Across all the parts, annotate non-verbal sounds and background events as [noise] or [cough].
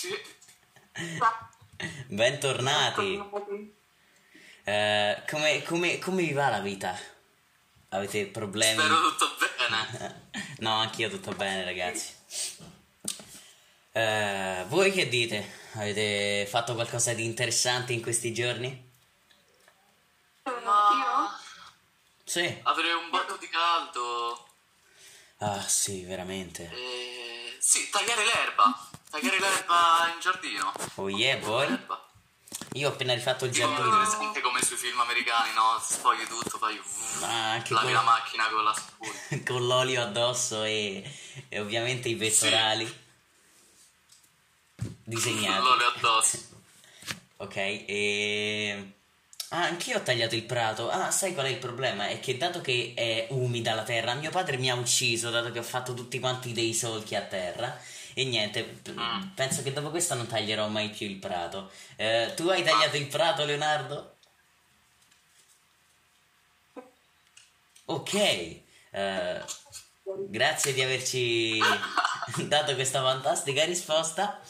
ragazzi. Bentornati. Eh, come, come, come vi va la vita? Avete problemi? Spero tutto bene. [laughs] no, anch'io tutto bene, ragazzi. Eh, voi che dite? Avete fatto qualcosa di interessante in questi giorni? Ma Sì. avrei un botto di caldo. Ah, sì, veramente. E... Sì, tagliare l'erba. Tagliare l'erba in giardino. Oh yeah, boy. L'erba. Io ho appena rifatto il giardino. presente come sui film americani, no? Sfogli tutto, fai... Ah, lavi con, la macchina con la spugna. [laughs] con l'olio addosso e, e ovviamente i pettorali disegnati. L'olio addosso. [laughs] Ok, e... Ah, anch'io ho tagliato il prato. Ah, sai qual è il problema? È che dato che è umida la terra, mio padre mi ha ucciso dato che ho fatto tutti quanti dei solchi a terra. E niente, Mm. penso che dopo questo non taglierò mai più il prato. Eh, tu hai tagliato il prato, Leonardo? Ok, eh, grazie di averci [laughs] dato questa fantastica risposta.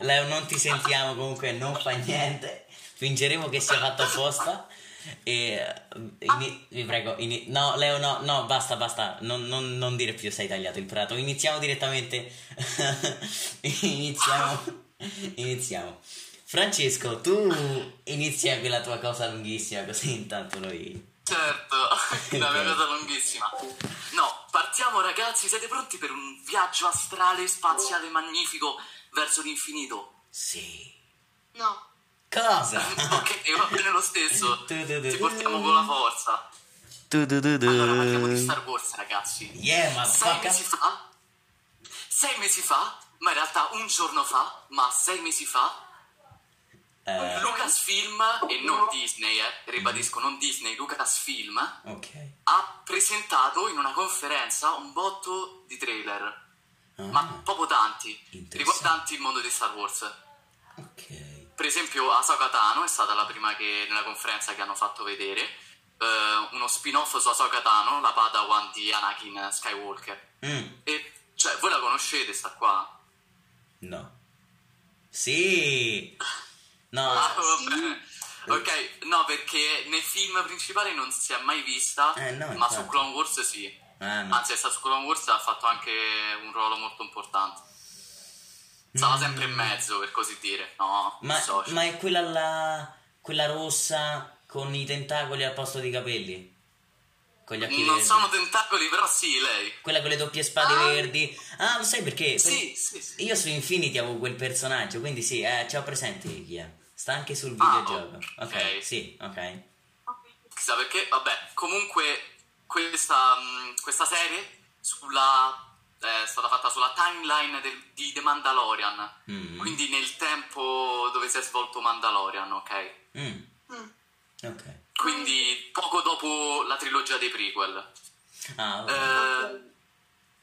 Leo, non ti sentiamo comunque, non fa niente. Fingeremo che sia fatto apposta. E eh, ini- vi prego, ini- no, Leo, no, no, basta, basta. Non, non- non dire più se hai tagliato il prato. Iniziamo direttamente. [laughs] iniziamo. Iniziamo. Francesco, tu inizia con la tua cosa lunghissima, così intanto noi. Certo, [laughs] la mia cosa lunghissima. No, partiamo ragazzi, siete pronti per un viaggio astrale spaziale magnifico verso l'infinito? Sì. No. Cosa? [laughs] ok, va bene lo stesso. [laughs] Ti portiamo con la forza. Allora parliamo di Star Wars ragazzi. Yeah, Sei motherfucker. mesi fa, sei mesi fa, ma in realtà un giorno fa, ma sei mesi fa, Eh, Lucasfilm e non Disney, eh, ribadisco, non Disney, Lucasfilm ok. ha presentato in una conferenza un botto di trailer, Ah, ma proprio tanti, riguardanti il mondo di Star Wars. ok. Per esempio, Ahsoka Tano è stata la prima che nella conferenza che hanno fatto vedere. eh, uno spin-off su Ahsoka Tano, la Padawan di Anakin Skywalker. Mm, E cioè, voi la conoscete sta qua? no. Sì. No, Ah, sì. Ok, no, perché nel film principale non si è mai vista, Eh, no, ma su infatti. Clone Wars sì. Ah, no. Anzi, è stato su Clone Wars ha fatto anche un ruolo molto importante. Stava sempre in mezzo, per così dire. No, Mm. Ma, socio. ma è quella là, quella rossa con i tentacoli al posto dei capelli? Con gli occhi Non verdi? sono tentacoli, però sì, lei. Quella con le doppie spade Ah. verdi. Ah, lo sai perché? Sì, sì, sì. Io su Infinity avevo quel personaggio, quindi sì, eh, ce l'ho presente chi è. Sta anche sul Ah, videogioco. ok, ok. sì, ok. Chissà perché, vabbè, comunque questa, mh, questa serie sulla, è stata fatta sulla timeline del- di The Mandalorian, Mm. quindi nel tempo dove si è svolto Mandalorian, ok? Mm, Mm. ok. Quindi poco dopo la trilogia dei prequel. Ah, vabbè. Eh,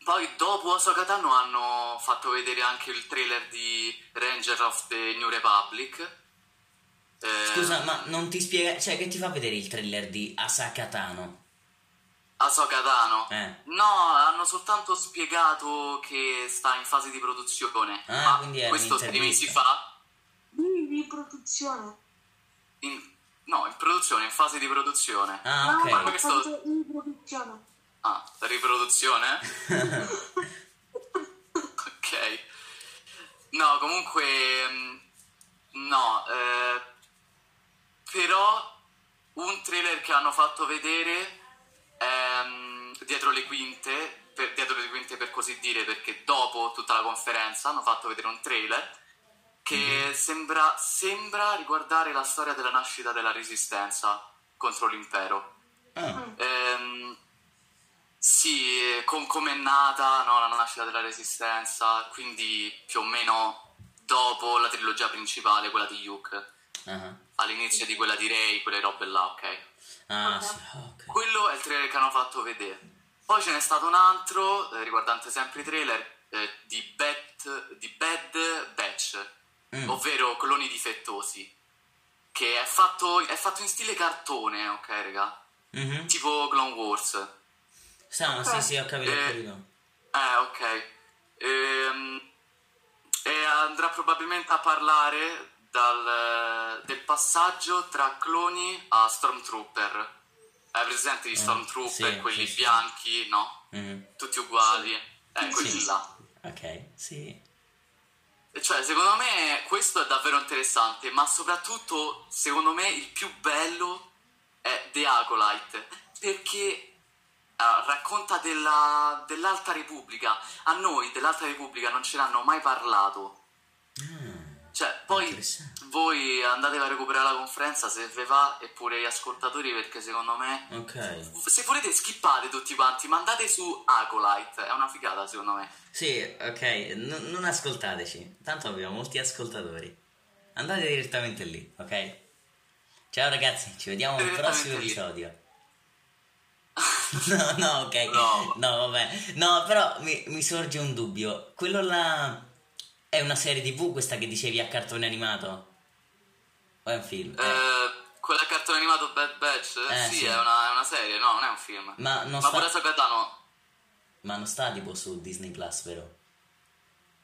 poi dopo Ahsoka Tano hanno fatto vedere anche il trailer di Ranger of the New Republic. Eh, Scusa, ma non ti spiega... Cioè, che ti fa vedere il trailer di Asaka Tano? Ahsoka Tano. Eh. No, hanno soltanto spiegato che sta in fase di produzione. Ah, ma quindi è questo sei un'intervista. mesi fa. Di, produzione. in- no, in produzione, in fase di produzione. Ah, ok. ma questo- fatto in produzione. Ah, riproduzione? [laughs] ok. No, comunque... mm, No, eh, però un trailer che hanno fatto vedere ehm, dietro le quinte, per, dietro le quinte per così dire, perché dopo tutta la conferenza hanno fatto vedere un trailer che sembra, sembra riguardare la storia della nascita della resistenza contro l'impero. Ah, Ehm, sì, eh, con come è nata no, la nascita della Resistenza, quindi più o meno dopo la trilogia principale, quella di Luke, ah, all'inizio di quella di Rey, quelle robe là, ok? Ah, sì, ok. Quello è il trailer che hanno fatto vedere. Poi ce n'è stato un altro, eh, riguardante sempre i trailer, eh, di, Bat, di Bad Batch, Mm. ovvero cloni difettosi, che è fatto, è fatto in stile cartone, ok, raga? Mhm. Tipo Clone Wars. Sì, sì, sì, ho capito, ho Eh, capito. Eh, ok. Ehm, E andrà probabilmente a parlare dal- del passaggio tra cloni a Stormtrooper. Hai presente gli Stormtrooper, Eh, sì, quelli sì, sì. bianchi, no? Mhm. Tutti uguali. Eh, quelli Sì. là. Ok, sì. E Cioè, secondo me questo è davvero interessante, ma soprattutto, secondo me, il più bello è The Acolyte, perché ah, racconta della- dell'Alta Repubblica. A noi dell'Alta Repubblica non ce l'hanno mai parlato. Cioè, poi voi andate a recuperare la conferenza se ve va, e pure gli ascoltatori, perché secondo me... Ok. Se volete skippate tutti quanti, ma andate su Acolyte, è una figata secondo me. Sì, ok, n- non ascoltateci, tanto abbiamo molti ascoltatori. Andate direttamente lì, ok? Ciao ragazzi, ci vediamo al prossimo lì. episodio. [laughs] No, no, ok. No. No, vabbè. No, però mi, mi sorge un dubbio. Quello là è una serie TV questa che dicevi a cartone animato? O è un film? Eh. Eh, quella cartone animato Bad Batch? Eh, sì, sì. È, una, è una serie, no, non è un film. Ma non Ma sta- pure Sagatano. Ma non sta tipo su Disney Plus, vero?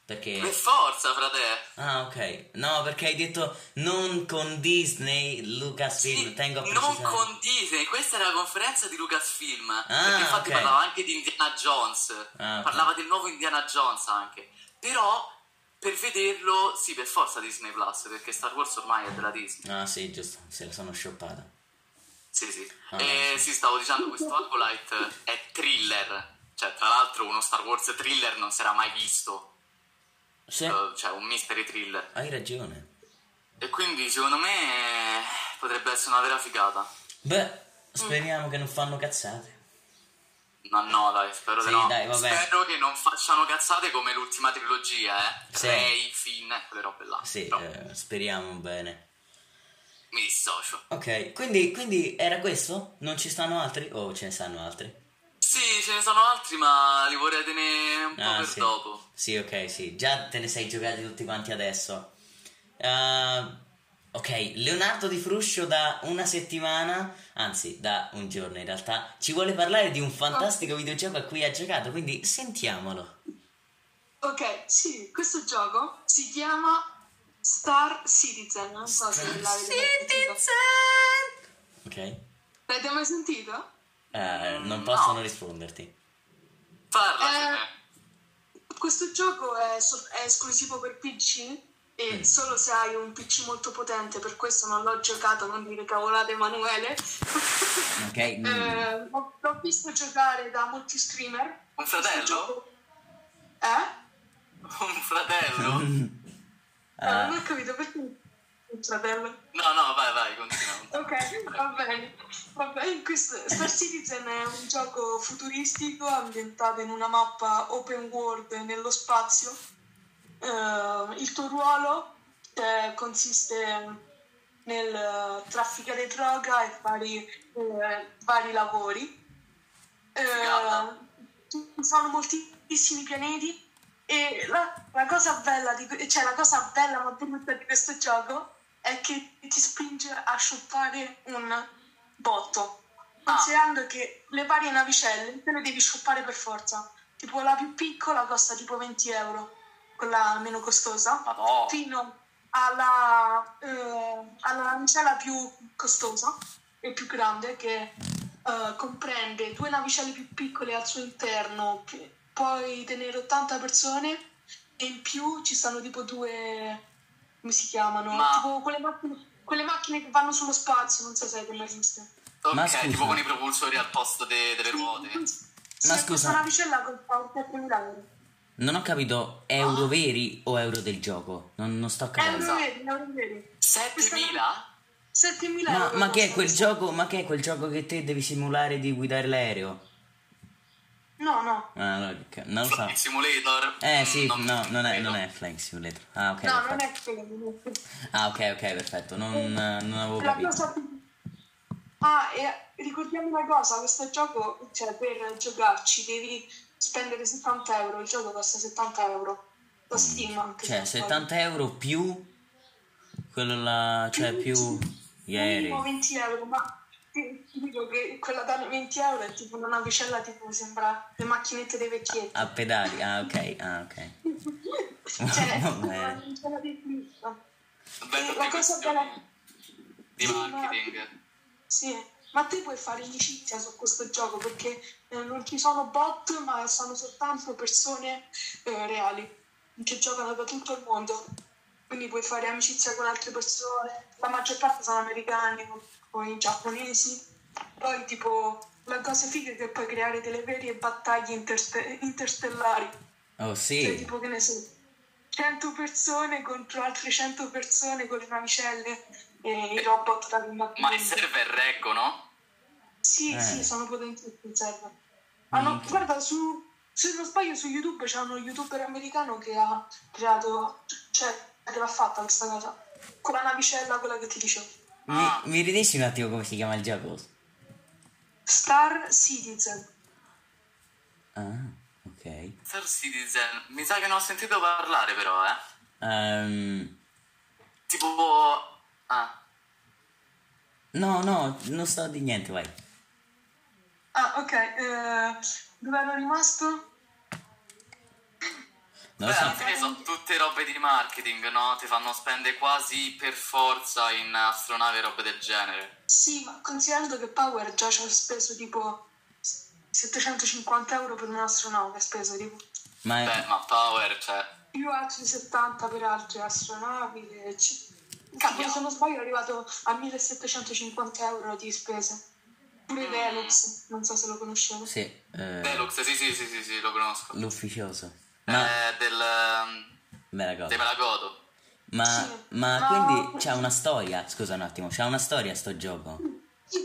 Perché... Per forza, frate. Ah, ok. No, perché hai detto non con Disney, Lucasfilm, Sì, tengo a non precisare. con Disney, questa era la conferenza di Lucasfilm. Ah, perché infatti ok. parlava anche di Indiana Jones. Ah, ok. Parlava del nuovo Indiana Jones anche. Però, per vederlo, sì, per forza Disney Plus, perché Star Wars ormai è della Disney. Ah, sì, giusto, se la sono shoppata. Sì, sì. Ah, e sì, stavo dicendo, questo Acolyte è thriller. Cioè, tra l'altro, uno Star Wars thriller non si era mai visto. Sì, Eh, cioè, un mystery thriller. hai ragione. E quindi, secondo me, potrebbe essere una vera figata. Beh, speriamo che non fanno cazzate. Ma no, dai, spero Sì, di no. dai. Spero che non facciano cazzate come l'ultima trilogia, eh. Sì. Rey, Finn, quelle robe là. Sì, eh, speriamo bene. mi dissocio. Ok, quindi, quindi era questo? Non ci stanno altri? O ce ne stanno altri? Sì, ce ne sono altri, ma li vorrei tenere un po' Ah, per sì. dopo. Sì, ok, sì. Già te ne sei giocati tutti quanti adesso. Uh, ok, Leonardo Di Fruscio da una settimana, anzi da un giorno in realtà, ci vuole parlare di un fantastico videogioco a cui ha giocato, quindi sentiamolo. Ok, sì, questo gioco si chiama Star Citizen. Non so se l'avete sentito. Ok? L'avete mai sentito? Eh, non No. possono risponderti. Parla, Eh, Questo gioco è, so- è esclusivo per PC e Mm. solo se hai un PC molto potente, per questo non l'ho giocato, non dire cavolate Emanuele. [laughs] Ok? mm, Eh, l'ho, visto giocare da molti streamer. Un fratello? gioco- Eh? Un fratello? No, [laughs] ah, non ho capito perché un fratello. No, no, vai, vai, continua. Ok, va bene. Vabbè, in questo Star Citizen è un gioco futuristico ambientato in una mappa open world nello spazio. Eh, il tuo ruolo eh, consiste nel eh, trafficare droga e vari, eh, vari lavori. Eh, Figata. ci sono moltissimi pianeti e la, la cosa bella di, cioè la cosa bella ma brutta di questo gioco è che ti spinge a shoppare un botto considerando che le varie navicelle te le devi shoppare per forza tipo la più piccola costa tipo 20 euro quella meno costosa Madonna. fino alla, eh, alla navicella più costosa e più grande che eh, comprende due navicelle più piccole al suo interno, puoi tenere 80 persone e in più ci stanno tipo due, come si chiamano? Ma- Tipo quelle macchine, quelle macchine che vanno sullo spazio, non so se avete mai viste. Ok, Ma scusa. tipo con i propulsori al posto de- delle ruote. Sì, Ma scusa. Questa navicella costa 7.000 euro. Non ho capito, euro veri o euro del gioco? Non, non sto capendo. Euro veri, euro veri. 7000? 7.000 Ma, euro. ma che è quel gioco? Ma che è quel gioco che te devi simulare di guidare l'aereo? No, no. Ah, no, ok, non lo so. Flight Simulator? Eh sì, Non- no, non è, non è Flying Simulator. Ah, ok. No, non perfetto. non è quello. Ah, ok, ok, perfetto. Non, non avevo La capito. cosa più- Ah, e ricordiamo una cosa, questo gioco, cioè per giocarci devi spendere 70 euro, il gioco costa 70 euro. Lo Steam anche. Cioè, se non 70 euro più quello là, cioè più. Minimo aerei. 20 euro, ma ti dico che quella da 20 euro è tipo una navicella tipo sembra le macchinette dei vecchietti. A pedali, ah, ok, ah, ok. [laughs] Cioè, Va bene. non ce l'avevi vista. Bello E la cosa bella... di Sì, ma- marketing. Sì, ma te puoi fare amicizia su questo gioco perché eh, non ci sono bot, ma sono soltanto persone eh, reali che giocano da tutto il mondo. Quindi puoi fare amicizia con altre persone. La maggior parte sono americani o, i giapponesi. Poi, tipo, la cosa figa è che puoi creare delle vere battaglie interste- interstellari. Oh Cioè, sì, tipo, che ne so, 100 persone contro altre 100 persone con le navicelle e i robot da combattimento. Ma i server reggono? Sì, Eh. sì, sono potenti in server. Hanno, guarda, su, se non sbaglio su YouTube c'è uno youtuber americano che ha creato, cioè, che l'ha fatta questa cosa. Con la navicella, quella che ti dicevo. mi, mi ridici un attimo come si chiama il gioco? Star Citizen. Ah, ok. Star Citizen. Mi sa che ne ho sentito parlare però, eh. Ehm, Tipo... Ah. no, no, non sto di niente, vai. Ah, ok. Eh, dove ero rimasto? Non Beh, alla so. fine sono tutte robe di marketing, no? Ti fanno spendere quasi per forza in astronavi e robe del genere. Sì, ma considerando che Power già ci ha speso tipo 750 euro per un'astronauta, ha speso tipo Ma Beh, ma Power, cioè... più altri 70 per altre astronavi. e c- Cavolo, se non sbaglio è arrivato a 1750 euro di spese. Pure Velux, non so se lo conoscete. sì, eh, Velux, sì, sì, sì, sì, sì, lo conosco. l'ufficioso. Ma Eh, del... ehm, me la godo. Dei Melagodo. Ma, Sì, ma ma- quindi c'ha una storia? Scusa un attimo, c'ha una storia sto gioco? Sì,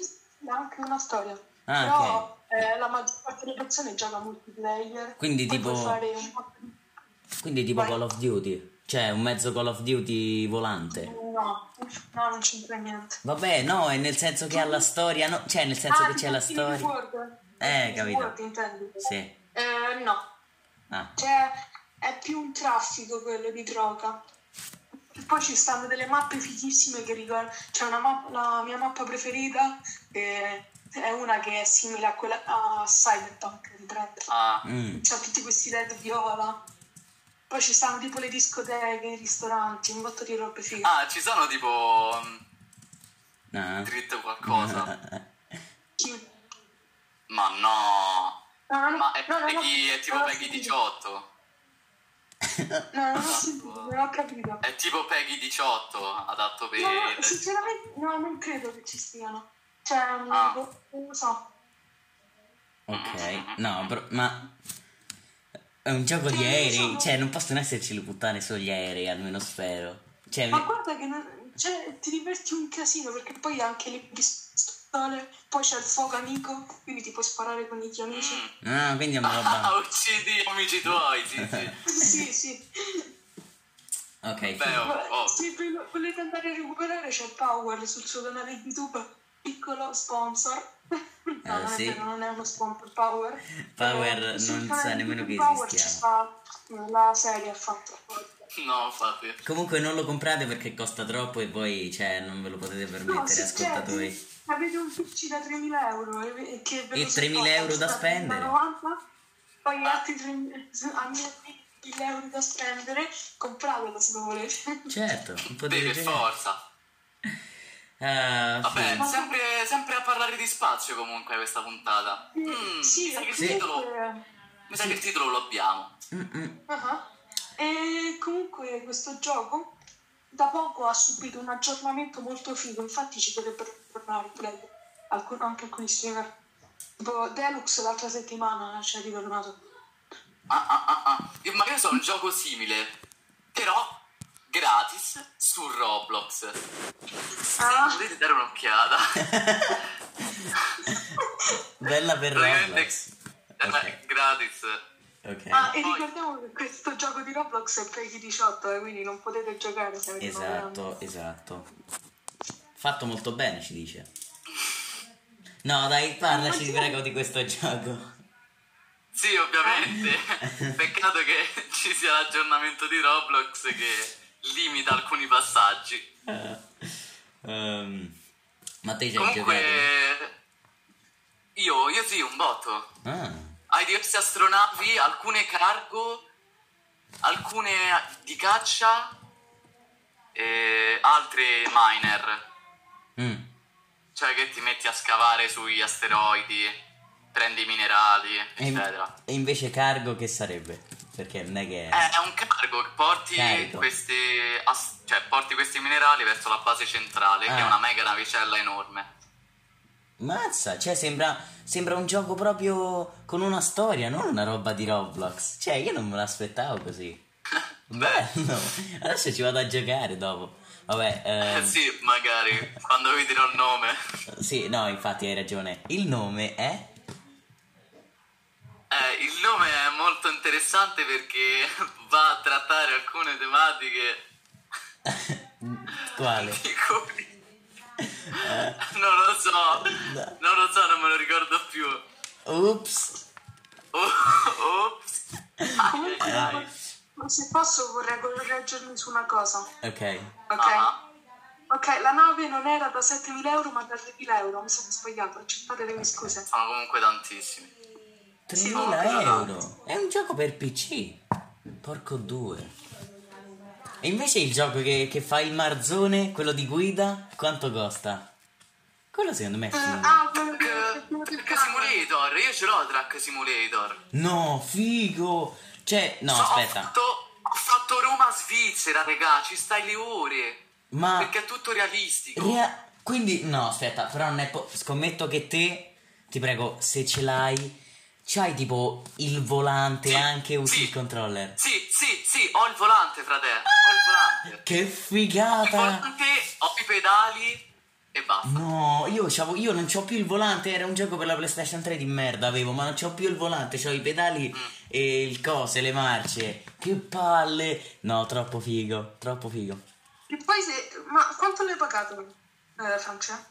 anche una storia. Ah, Però eh, la maggior parte delle persone gioca multiplayer. Quindi tipo- un po' di- Quindi tipo Vai. Call of Duty? Cioè un mezzo Call of Duty volante? No, no, non c'entra niente. Vabbè, no, è nel senso che ha la storia, no? Cioè nel senso ah, che c'è la storia. World. Eh, capito. World, intendi? Sì. Eh, no, Ah, cioè è più un traffico quello di droga. Poi ci stanno delle mappe fighissime che ricordano. C'è una mappa, la mia mappa preferita che è una che è simile a quella a Cyberpunk. Ah, mm. C'ha tutti questi led viola. Poi ci stanno tipo le discoteche, i ristoranti, un botto di robe fighe. ah ci sono tipo... mm, No. Dritto qualcosa. [laughs] Sì. Ma no! No, no, Ma è, no, no, Peggy- no, è tipo non Peggy sentito. 18. No, non ho sentito, non ho capito. È tipo Peggy 18, adatto per... No, no, sinceramente no, non credo che ci stiano. Cioè, Ah. non non lo so. Ok, no, però, ma è un gioco di Cioè, aerei, sono- cioè non possono esserci le puttane sugli aerei, almeno spero. Cioè, Ma mi- guarda che non- cioè, ti diverti un casino perché poi anche le pistole, poi c'è il fuoco amico, quindi ti puoi sparare con i tuoi amici. Ah, quindi è una roba... Ah, [laughs] uccidi gli amici tuoi, sì, sì. [laughs] Sì, sì. Ok, Beh, oh, oh. Se volete andare a recuperare c'è Power sul suo canale YouTube, piccolo sponsor. No, Eh, non sì. non è uno sponsor Power. Power Eh, non sa di nemmeno che Power ci esistiamo. sta eh, la serie ha fatto. No, infatti. Comunque non lo comprate perché costa troppo e poi cioè, non ve lo potete No, permettere, se ascoltatori. c'è, avete un PC da 3.000 euro e, e che ve E lo 3.000 supporta, euro da spendere? 90, poi altri 3.000 a 1.000 euro da spendere, compratelo se lo volete. Certo, potete per giocare. forza. Ah, Vabbè, sì. sempre, sempre a parlare di spazio comunque questa puntata. Mm, sì, mi sa che il Sì. titolo... Mi sa che il titolo lo abbiamo. Ah, E comunque questo gioco da poco ha subito un aggiornamento molto figo, infatti ci dovrebbero tornare alcun- anche alcuni streamer. Tipo Deluxe l'altra settimana ci è ritornato. Ah, ah, ah, ah. Io magari so un gioco simile, però gratis su Roblox. Se Ah. volete dare un'occhiata. [laughs] Bella per Roblox. eh, Ok. gratis. Ok. Ah, e ricordiamo che questo gioco di Roblox è per i 18, eh, quindi non potete giocare se avete. Esatto, esatto. Fatto molto bene, ci dice. No, dai, parlaci, ti prego, di questo gioco. Sì, ovviamente. [laughs] Peccato che ci sia l'aggiornamento di Roblox che limita alcuni passaggi. Ehm, ma te hai Comunque, io, io sì, un botto. Ah, Hai diverse astronavi, alcune cargo alcune di caccia e altre miner. Mm. Cioè che ti metti a scavare sugli asteroidi, prendi i minerali, in- eccetera. e invece cargo che sarebbe? Perché non è che... Eh, È un cargo che porti Carico. questi, cioè, porti questi minerali verso la base centrale, che è Ah. una mega navicella enorme. Mazza, cioè sembra, sembra un gioco proprio con una storia, non una roba di Roblox. Cioè, io non me l'aspettavo così. [laughs] Bello. Adesso ci vado a giocare dopo. Vabbè, Eh ehm, sì, magari, quando vi dirò il nome. sì, no, infatti hai ragione. Il nome è... Eh, il nome è molto interessante perché [laughs] va a trattare alcune tematiche [laughs] Quale? di cui... [laughs] non lo so, non lo so, non me lo ricordo più. Ups. Oh, ops. Comunque, ai. se posso vorrei correggermi su una cosa, Ok. ok? Ah, Ok, la nave non era da 7.000 euro ma da 3.000 euro, mi sono sbagliato, accettate le mie scuse. sono comunque tantissimi. 3.000 euro. È un gioco per PC. Porco due. E invece il gioco che, che fa il marzone, quello di guida, quanto costa? Quello secondo me è Eh, figo. ah, Track Simulator, io ce l'ho Track Simulator. No, figo! Cioè, no, So- aspetta. Ho fatto, ho fatto Roma-Svizzera, regà, ci stai le ore. Ma Perché è tutto realistico. rea- quindi no, aspetta, però non è po- scommetto che te ti prego, se ce l'hai c'hai tipo il volante Sì, anche usi sì. il controller. Sì, sì, sì, ho il volante, fratello. Ho il volante. Che Il figata! volante, ho i pedali e basta. No, io, c'avevo- io non c'ho più il volante, era un gioco per la PlayStation 3 di merda avevo, ma non c'ho più il volante, c'ho i pedali e il cose, le marce. Che palle! No, troppo figo, troppo figo. E poi se... Ma quanto l'hai pagato, eh, Francia?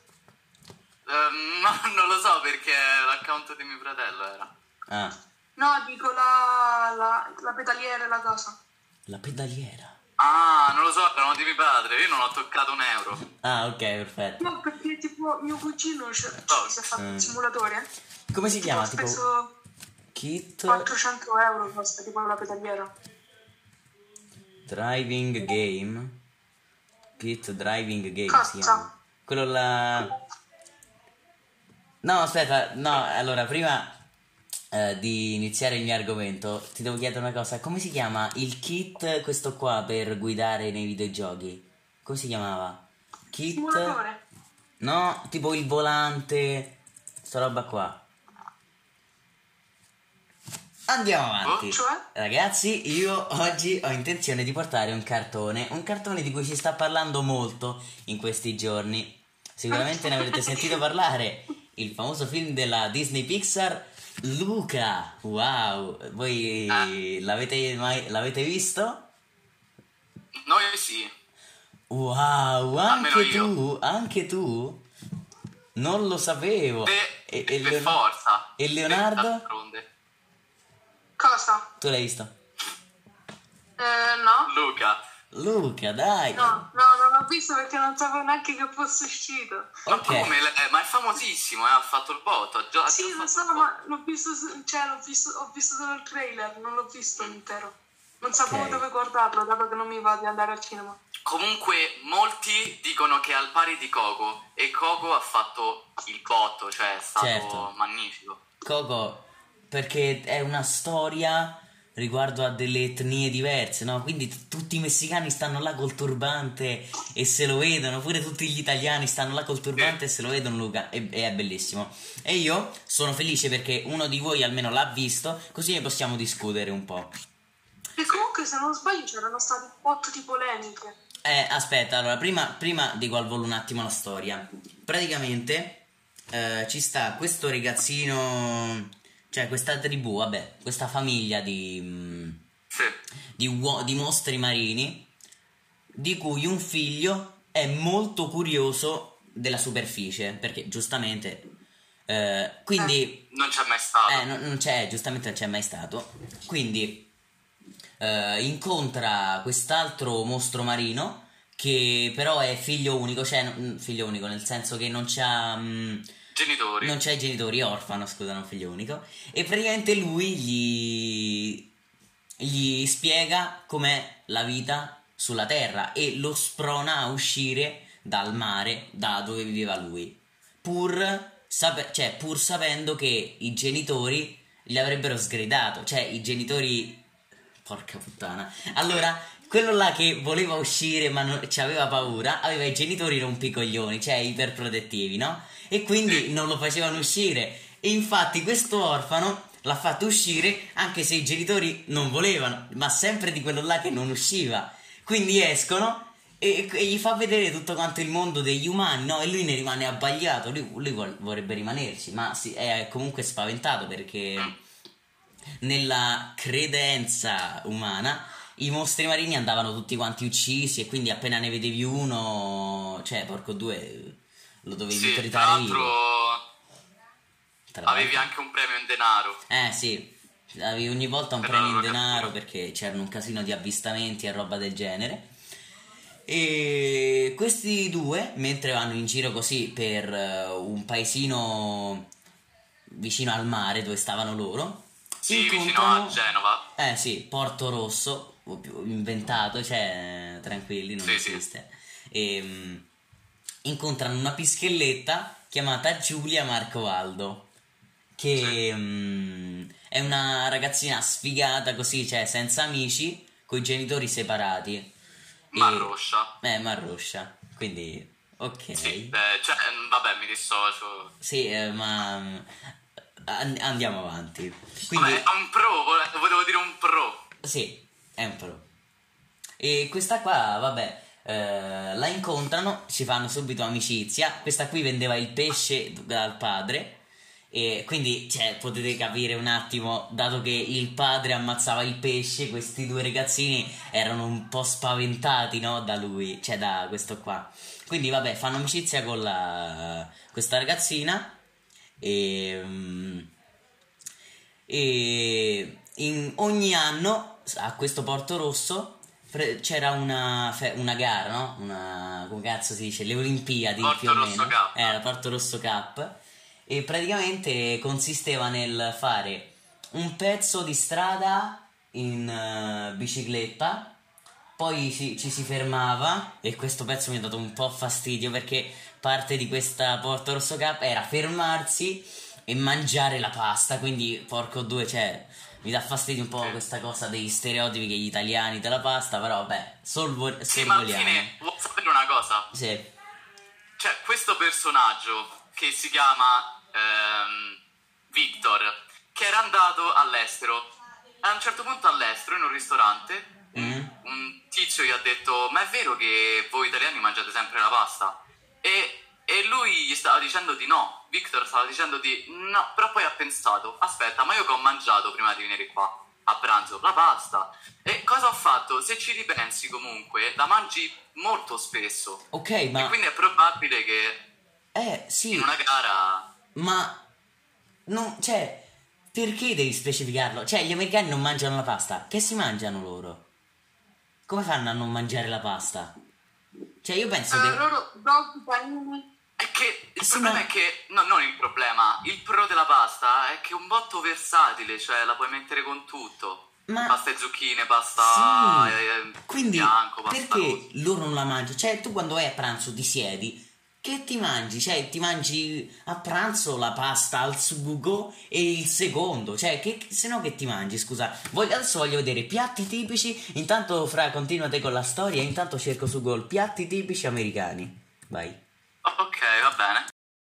[laughs] Ma non lo so perché l'account di mio fratello era. Ah, No, dico la, la, la pedaliera e la cosa. la pedaliera. Ah, non lo so, erano di mio padre, io non ho toccato un euro. Ah, ok, perfetto. No, perché tipo mio cugino ci Oh, si è fatto mm. il simulatore. Come si Tipo, chiama? ho Tipo speso Kit 400 euro costa tipo la pedaliera. Driving Game. Kit Driving Game Cosa? si chiama. Quello là. No, aspetta, no, allora prima eh, di iniziare il mio argomento ti devo chiedere una cosa. Come si chiama il kit questo qua per guidare nei videogiochi? Come si chiamava? Kit? Simulatore. No, tipo il volante, sta roba qua. Andiamo avanti. Oh, cioè? Ragazzi, io oggi ho intenzione di portare un cartone, un cartone di cui si sta parlando molto in questi giorni. Sicuramente ne avrete sentito [laughs] parlare. Il famoso film della Disney Pixar, Luca. Wow, voi l'avete mai l'avete visto? Noi sì. Wow, anche tu, anche tu? Non lo sapevo. E, E- e per Leon- forza. e Leonardo? Cosa? Tu l'hai visto? Eh, no. Luca. Luca, dai. No, no, non l'ho visto perché non sapevo neanche che fosse uscito. Ma Ok. come? Eh, ma è famosissimo, eh, ha fatto il botto. Ha già, Sì, lo so, ma l'ho visto, cioè, l'ho visto, ho visto solo il trailer, non l'ho visto intero. Non sapevo dove guardarlo, dato che non mi va di andare al cinema. Comunque, molti dicono che è al pari di Coco. E Coco ha fatto il botto, cioè è stato Certo. magnifico. Coco, perché è una storia riguardo a delle etnie diverse, no? Quindi t- tutti i messicani stanno là col turbante e se lo vedono, pure tutti gli italiani stanno là col turbante e se lo vedono, Luca, e, e è bellissimo. E io sono felice perché uno di voi almeno l'ha visto, così ne possiamo discutere un po'. E comunque, se non sbaglio, c'erano state un botto di polemiche. Eh, aspetta, allora, prima, prima dico al volo un attimo la storia. Praticamente eh, ci sta questo ragazzino, cioè questa tribù, vabbè, questa famiglia di, mm, Sì. di, uo- di mostri marini, di cui un figlio è molto curioso della superficie, perché giustamente... eh, quindi Non c'è mai stato. eh, non, non c'è, giustamente non c'è mai stato. Quindi eh, incontra quest'altro mostro marino che però è figlio unico, cioè figlio unico nel senso che non c'ha mm, Genitori. non i genitori, orfano, scusa, non figlio unico. E praticamente lui gli gli spiega com'è la vita sulla terra e lo sprona a uscire dal mare da dove viveva lui, pur, sape- cioè, pur sapendo che i genitori gli avrebbero sgridato, cioè i genitori... Porca puttana. Allora, quello là che voleva uscire ma non, ci aveva paura, aveva i genitori rompicoglioni, cioè iperprotettivi, no? E quindi [laughs] non lo facevano uscire. E infatti questo orfano l'ha fatto uscire anche se i genitori non volevano, ma sempre di quello là che non usciva. Quindi escono e, e gli fa vedere tutto quanto il mondo degli umani, no? E lui ne rimane abbagliato, lui, lui vol- vorrebbe rimanerci, ma si, è comunque spaventato perché nella credenza umana i mostri marini andavano tutti quanti uccisi e quindi appena ne vedevi uno, cioè porco due, lo dovevi Sì, tra tritare vivo. l'altro Tra l'altro. avevi anche un premio in denaro. Eh sì, avevi ogni volta un Per premio in denaro perché c'erano un casino di avvistamenti e roba del genere. E questi due, mentre vanno in giro così per eh, un paesino vicino al mare dove stavano loro, Sì, vicino incontrano... a Genova. Eh sì, Porto Rosso, inventato, cioè tranquilli, non Sì, esiste. E, mm, incontrano una pischelletta chiamata Giulia Marcovaldo, che mm, è una ragazzina sfigata così, cioè senza amici, con i genitori separati. Ma E-. Eh, Marroscia, quindi ok. Sì, beh, cioè, mm, vabbè, mi dissocio. Sì, eh, ma mm, an- andiamo avanti. Quindi Vabbè, un pro, vole- volevo dire un pro. Sì, pro. E questa qua, vabbè, eh, la incontrano, ci fanno subito amicizia. Questa qui vendeva il pesce dal padre. E quindi, cioè, potete capire un attimo, dato che il padre ammazzava il pesce, questi due ragazzini erano un po' spaventati, no? Da lui, cioè da questo qua. Quindi, vabbè, fanno amicizia con la, questa ragazzina. E. mm, e in ogni anno a questo Porto Rosso pre- c'era una, fe- una gara, no? Una, come cazzo si dice? Le Olimpiadi Porto più o Rosso meno. Cup. Eh, la Porto Rosso Cup. E praticamente consisteva nel fare un pezzo di strada in eh, bicicletta, poi ci, ci si fermava e questo pezzo mi ha dato un po' fastidio perché parte di questa Porto Rosso Cup era fermarsi e mangiare la pasta, quindi porco due, cioè mi dà fastidio un po' Sì. questa cosa degli stereotipi che gli italiani della pasta, però vabbè, solvo- Sì, ma alla fine, vuoi sapere una cosa? Sì. C'è questo personaggio che si chiama ehm, Victor, che era andato all'estero. A un certo punto all'estero, in un ristorante, Mm. un tizio gli ha detto ma è vero che voi italiani mangiate sempre la pasta? E, e lui gli stava dicendo di no, Victor stava dicendo di no, però poi ha pensato, aspetta, ma io che ho mangiato prima di venire qua a pranzo la pasta e cosa ho fatto? Se ci ripensi comunque la mangi molto spesso Ok, e ma... quindi è probabile che Eh, sì, in una gara ma... Non, cioè, perché devi specificarlo? Cioè, gli americani non mangiano la pasta. Che si mangiano loro? Come fanno a non mangiare la pasta? Cioè, io penso Eh, che... loro dog, panini. È che il Sì, problema ma- è che no, non il problema il pro della pasta è che è un botto versatile cioè la puoi mettere con tutto Ma- pasta e zucchine pasta Sì. eh, Quindi, bianco pasta perché rossa. loro non la mangiano? Cioè, tu quando vai a pranzo ti siedi, che ti mangi? Cioè, ti mangi a pranzo la pasta al sugo e il secondo. Cioè, che, se no che ti mangi, scusa. Voglio- adesso voglio vedere piatti tipici. Intanto, Fra, continuate con la storia. Intanto cerco su Google piatti tipici americani. Vai. Ok va bene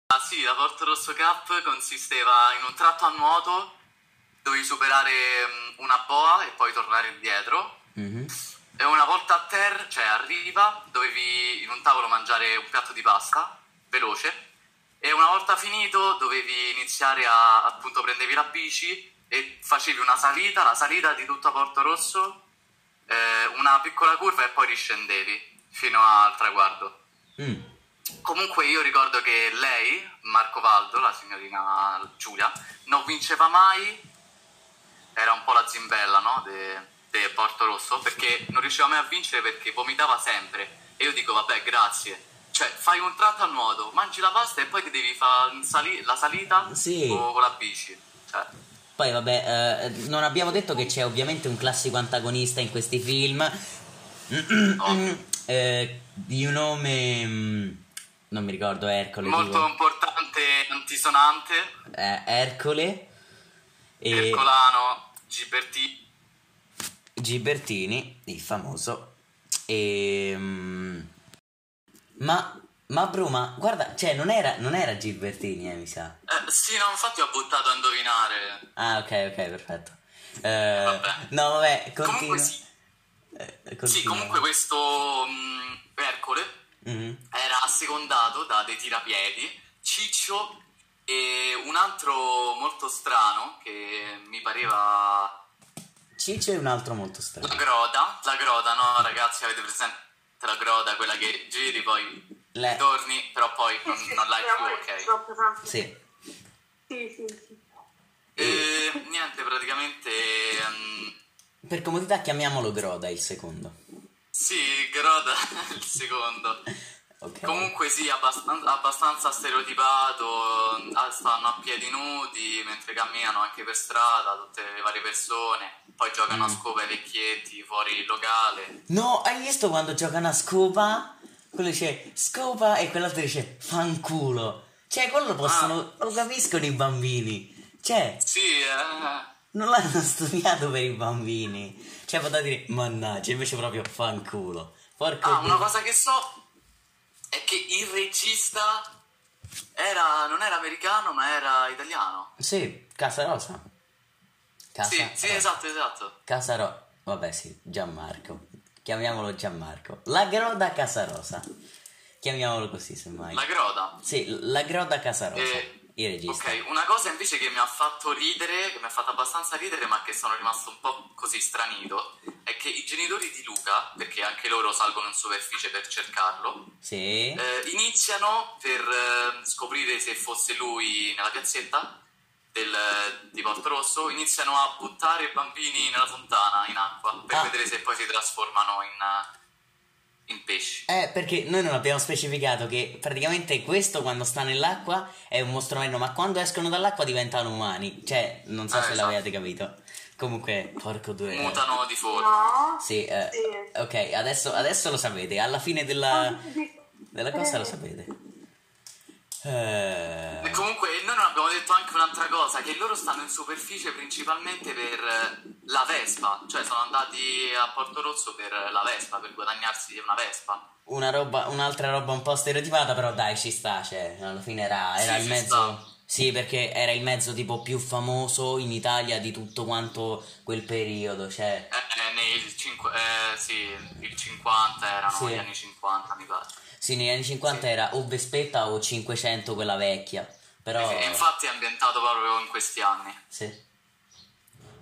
ah sì la Porto Rosso Cup consisteva in un tratto a nuoto dovevi superare mm, una boa e poi tornare indietro Mhm. E una volta a terra, cioè a riva, dovevi in un tavolo mangiare un piatto di pasta, veloce, e una volta finito dovevi iniziare a, appunto, prendevi la bici e facevi una salita, la salita di tutta Porto Rosso, eh, una piccola curva e poi riscendevi fino al traguardo. Mm. Comunque io ricordo che lei, Marco Valdo, la signorina Giulia, non vinceva mai, era un po' la zimbella, no? De, de Porto Rosso, perché non riusciva mai a vincere perché vomitava sempre. E io dico, vabbè, grazie. Cioè, fai un tratto a nuoto, mangi la pasta e poi ti devi fare la salita Sì. o con la bici. Cioè, Poi vabbè, eh, non abbiamo detto che c'è ovviamente un classico antagonista in questi film. [clears throat] Ovvio. Eh, di un nome... mm, Non mi ricordo, Ercole. Molto tipo. importante antisonante, Eh, Ercole. E Ercolano, Giberti. Gibertini, il famoso. E... mm, Ma... Ma Bruma, guarda, cioè non era, non era Gibertini, eh, mi sa. Eh, sì, no, infatti ho buttato a indovinare. Ah, ok, ok, perfetto. Eh, Vabbè. No, vabbè, continua. Comunque sì. Eh, Sì, comunque questo mh, Ercole Mhm. era assecondato da dei tirapiedi, Ciccio e un altro molto strano che mi pareva Ciccio è un altro molto strano. la groda. La groda, no ragazzi, avete presente la groda, quella che giri poi Le- torni, però poi non, non l'hai più, è ok? troppo tanto. Sì. Sì, sì, sì. E niente, praticamente mh, Per comodità chiamiamolo Groda il secondo. Sì, groda [laughs] il secondo. Ok. Comunque sì, abbastan- abbastanza stereotipato, ah, stanno a piedi nudi mentre camminano anche per strada, tutte le varie persone, poi giocano a Mm. scopa ai vecchietti fuori il locale. No, hai visto quando giocano a scopa? Quello dice scopa e quell'altro dice fanculo. Cioè, quello possono. Ah. Lo capiscono i bambini. Cioè, Sì, eh, non l'hanno [laughs] studiato per i bambini. Cioè, poteva dire mannaggia, invece proprio fanculo. Porco ah, Dio. una cosa che so è che il regista era, non era americano ma era italiano. Sì, Casa Rosa. Casa Sì, sì, Rosa. esatto, esatto. Casaro, vabbè sì, Gianmarco. Chiamiamolo Gianmarco. La Groda Casarosa. Chiamiamolo così semmai. La groda. Sì, la Groda Casarosa. Eh, il regista. Ok, una cosa invece che mi ha fatto ridere, che mi ha fatto abbastanza ridere, ma che sono rimasto un po' così stranito, è che i genitori di Luca, perché anche loro salgono in superficie per cercarlo, Sì. eh, iniziano per eh, scoprire se fosse lui nella piazzetta del, di Porto Rosso, iniziano a buttare bambini nella fontana in acqua per Ah. vedere se poi si trasformano in, eh, in pesci. Eh, perché noi non abbiamo specificato che praticamente questo quando sta nell'acqua è un mostro marino, ma quando escono dall'acqua diventano umani. Cioè, non so Eh, se esatto. l'avete capito. Comunque, porco due. Mutano di forma. No. Sì, eh, Sì. ok, adesso, adesso lo sapete. Alla fine della, della cosa lo sapete. Eh, E comunque noi non abbiamo detto anche un'altra cosa, che loro stanno in superficie principalmente per eh, la Vespa, cioè sono andati a Porto Rosso per la Vespa, per guadagnarsi una Vespa. una roba, un'altra roba un po' stereotipata, però dai, ci sta, cioè, alla fine era, era Sì, il mezzo... sta. Sì, perché era il mezzo tipo più famoso in Italia di tutto quanto quel periodo, cioè... Eh, nei cinque- eh, sì, il 50 erano Sì. gli anni 50 mi pare. Sì, negli anni 50 Sì. era o Vespetta o 500 quella vecchia, però... E infatti è ambientato proprio in questi anni. Sì.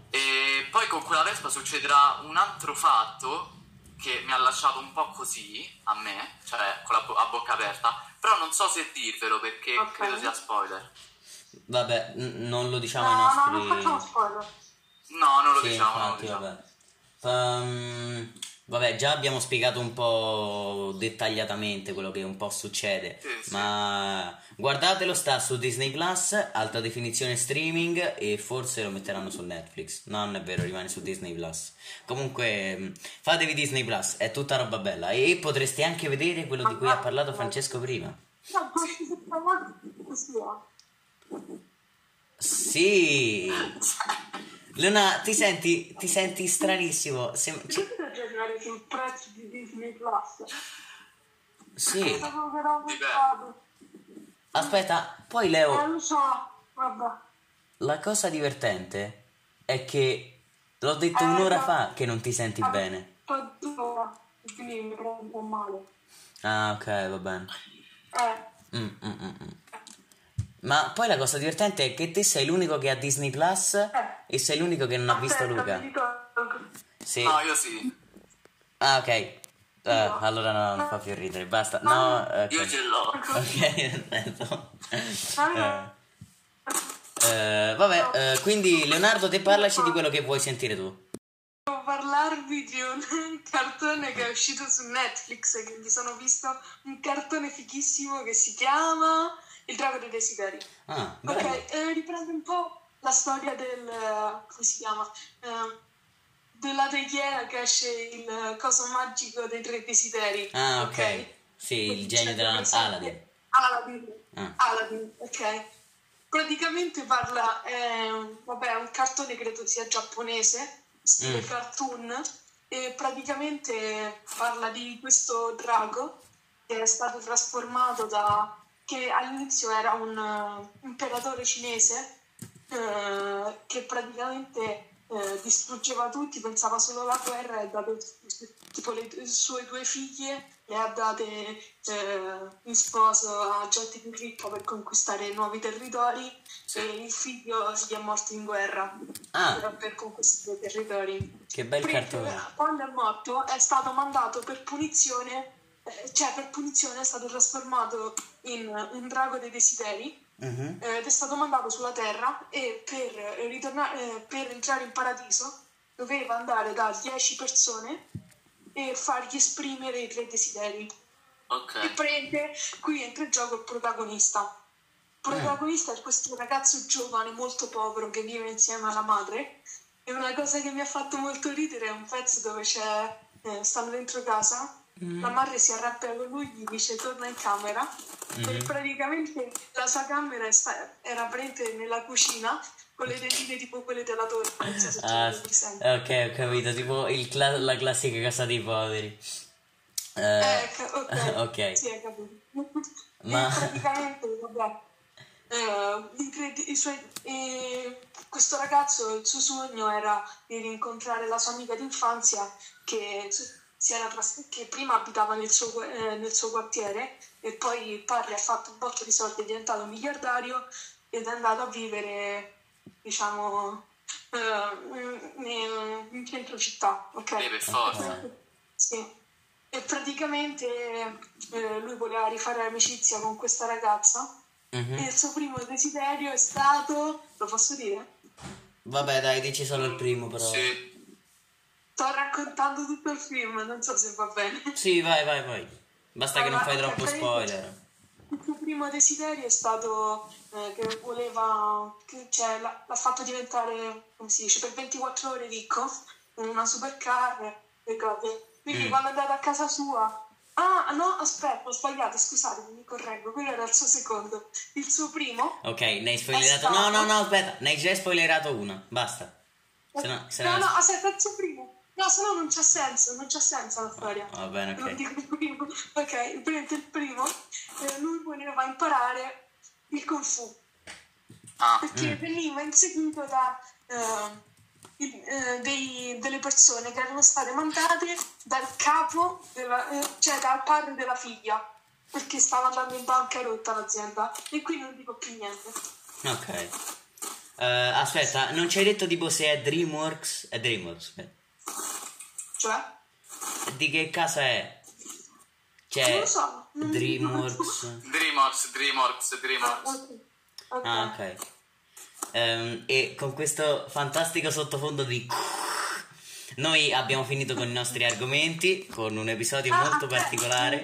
E poi con quella Vespa succederà un altro fatto che mi ha lasciato un po' così a me, cioè con la bo- a bocca aperta, però non so se dirvelo perché Ok. credo sia spoiler. Vabbè, n- non lo diciamo No, ai no, nostri... non facciamo spoiler. No, non lo Sì, diciamo, non lo infatti, diciamo. vabbè. Vabbè, già abbiamo spiegato un po' dettagliatamente quello che un po' succede, Sì, sì. ma guardatelo, sta su Disney Plus, alta definizione streaming e forse lo metteranno su Netflix. No, non è vero, rimane su Disney Plus. Comunque, mh, fatevi Disney Plus, è tutta roba bella e potreste anche vedere quello di cui ha parlato Francesco prima. No, questi sono così. Sì! [laughs] Luna, ti senti, ti senti stranissimo. Ci- Perché devo giocare sul prezzo di Disney Plus? sì, aspetta, poi Eh, Leo, lo so, vabbè. la cosa divertente è che l'ho detto Eh, un'ora no. fa che non ti senti Vabbè, bene. quindi mi prendo un po' male. Ah, ok, va bene. Eh, Mm, mm, mm, mm. Ma poi la cosa divertente è che te sei l'unico che ha Disney Plus e sei l'unico che non ha visto aspetta, Luca. Sì. No, io sì. Ah, ok. Eh, allora no, non fa più ridere, basta. No, ok. Io ce l'ho. Ok, [laughs] perfetto. Ah, Eh, vabbè, eh, quindi Leonardo, te parlaci di quello che vuoi sentire tu. Devo parlarvi di [laughs] un cartone che è uscito su Netflix che mi sono visto un cartone fighissimo che si chiama Il drago dei desideri. Ah, Ok, eh, riprende un po' la storia del... come si chiama? Eh, della preghiera che esce il coso magico dei tre desideri. Ah, ok. Sì, il genio della Aladdin. Aladdin. Ah. Aladdin, ok. Praticamente parla, un- vabbè, è un cartone credo sia giapponese, stile Mm. cartoon, e praticamente parla di questo drago che è stato trasformato da... che all'inizio era un eh, imperatore cinese eh, che praticamente eh, distruggeva tutti, pensava solo alla guerra e ha dato tipo le sue due figlie le ha date eh, in sposo a gente più ricca per conquistare nuovi territori e il figlio gli è morto in guerra Ah, per, per conquistare i territori. che bel Prima, cartone. Quando è morto è stato mandato per punizione, eh, cioè per punizione è stato trasformato in un drago dei desideri Eh, ed è stato mandato sulla terra e per, eh, ritornare, eh, per entrare in paradiso doveva andare da 10 persone e fargli esprimere i tre desideri. E Ok. prende, qui entra in gioco il protagonista. Il protagonista è questo ragazzo giovane, molto povero, che vive insieme alla madre. E una cosa che mi ha fatto molto ridere è un pezzo dove c'è, eh, stanno dentro casa, la madre si arrabbia con lui, gli dice torna in camera. E praticamente la sua camera sta- era praticamente nella cucina con le tendine tipo quelle della torre. Non so se Ah, presente. ok, ho capito, tipo il cla- la classica casa dei poveri. Eh, Eh, [laughs] ok. ok. Sì. Ma- praticamente, vabbè, eh, i suoi- eh, questo ragazzo, il suo sogno era di rincontrare la sua amica d'infanzia che, tras- che prima abitava nel suo, eh, nel suo quartiere e poi il padre ha fatto un botto di soldi, è diventato miliardario ed è andato a vivere, diciamo, eh, in, in centro città, ok? Eh, per forza. [laughs] Sì. E praticamente eh, lui voleva rifare amicizia con questa ragazza Mhm. e il suo primo desiderio è stato... Lo posso dire? Vabbè, dai, dici solo il primo, però. Sì. Sto raccontando tutto il film, non so se va bene. Sì, vai, vai, vai. Basta che non fai Allora, troppo spoiler. Il suo primo desiderio è stato eh, che voleva, che, cioè l'ha, l'ha fatto diventare, come si dice, per 24 ore ricco, una supercar e cose. Quindi Mm. quando è andato a casa sua, ah no, aspetta, ho sbagliato, scusate, mi correggo, quello era il suo secondo. Il suo primo, Ok, ne hai spoilerato. Basta. No, no, no, aspetta, ne hai già spoilerato una. Basta. Se no, se no, no- no, aspetta, il suo primo. No, se no non c'ha senso, non c'ha senso la storia. Va bene, Non ok. dico il primo. [laughs] Ok, il primo, il primo eh, lui voleva imparare il Kung Fu. Ah, perché Mm. veniva inseguito da eh, eh, dei- delle persone che erano state mandate dal capo, della- eh, cioè dal padre della figlia, perché stava andando in bancarotta l'azienda. E qui non dico più niente. Ok. Eh, aspetta, non ci hai detto tipo se è DreamWorks? È DreamWorks. beh. Cioè, Di che casa è? non Cioè, lo so. non- [laughs] DreamWorks. Dreamworks, Dreamworks, Ah, Dreamworks. ok. Ok. Ah, ok. Ehm, e con questo fantastico sottofondo di... [laughs] Noi abbiamo finito con i nostri argomenti, con un episodio Ah, molto aspetta, particolare.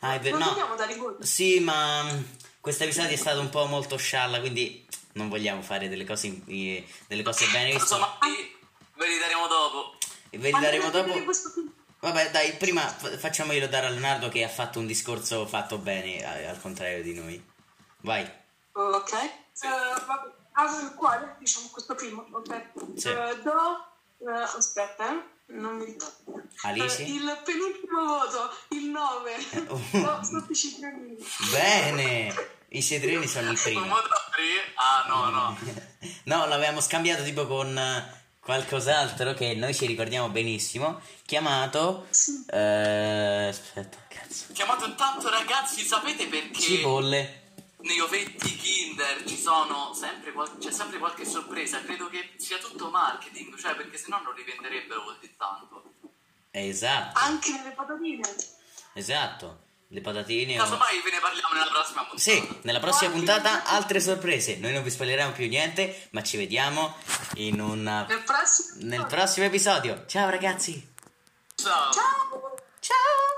Ah, è vero, Non no. dare. Sì, ma mm, questo episodio è stato un po' molto scialla, quindi non vogliamo fare delle cose, eh, delle cose bene. Insomma, ve li daremo dopo. ve li daremo dopo. Vabbè, dai, prima fa- facciamoglielo dare a Leonardo che ha fatto un discorso fatto bene, al contrario di noi. Vai. Ok. Vabbè, apro il cuore, diciamo questo primo, ok? Sì. Eh, do, eh, aspetta, eh, non mi ricordo. Alisi? Eh, il penultimo voto, il 9. oh. no, sotto i citronini. Bene! I cedrini sono il primo. Ah, no, no. [laughs] No, l'avevamo scambiato tipo con qualcos'altro che noi ci ricordiamo benissimo, chiamato... Sì. eh, aspetta, cazzo. Chiamato intanto ragazzi, sapete perché Cipolle. nei ovetti Kinder ci sono sempre qual- c'è sempre qualche sorpresa? Credo che sia tutto marketing, cioè perché sennò non li venderebbero così tanto. Esatto, Anche nelle patatine. esatto. Le patatine... o- Casomai ve ne parliamo nella prossima puntata. Sì, nella prossima puntata altre sorprese. Noi non vi spoileremo più niente, ma ci vediamo in un Nel prossimo. nel prossimo episodio. Ciao ragazzi! Ciao. Ciao!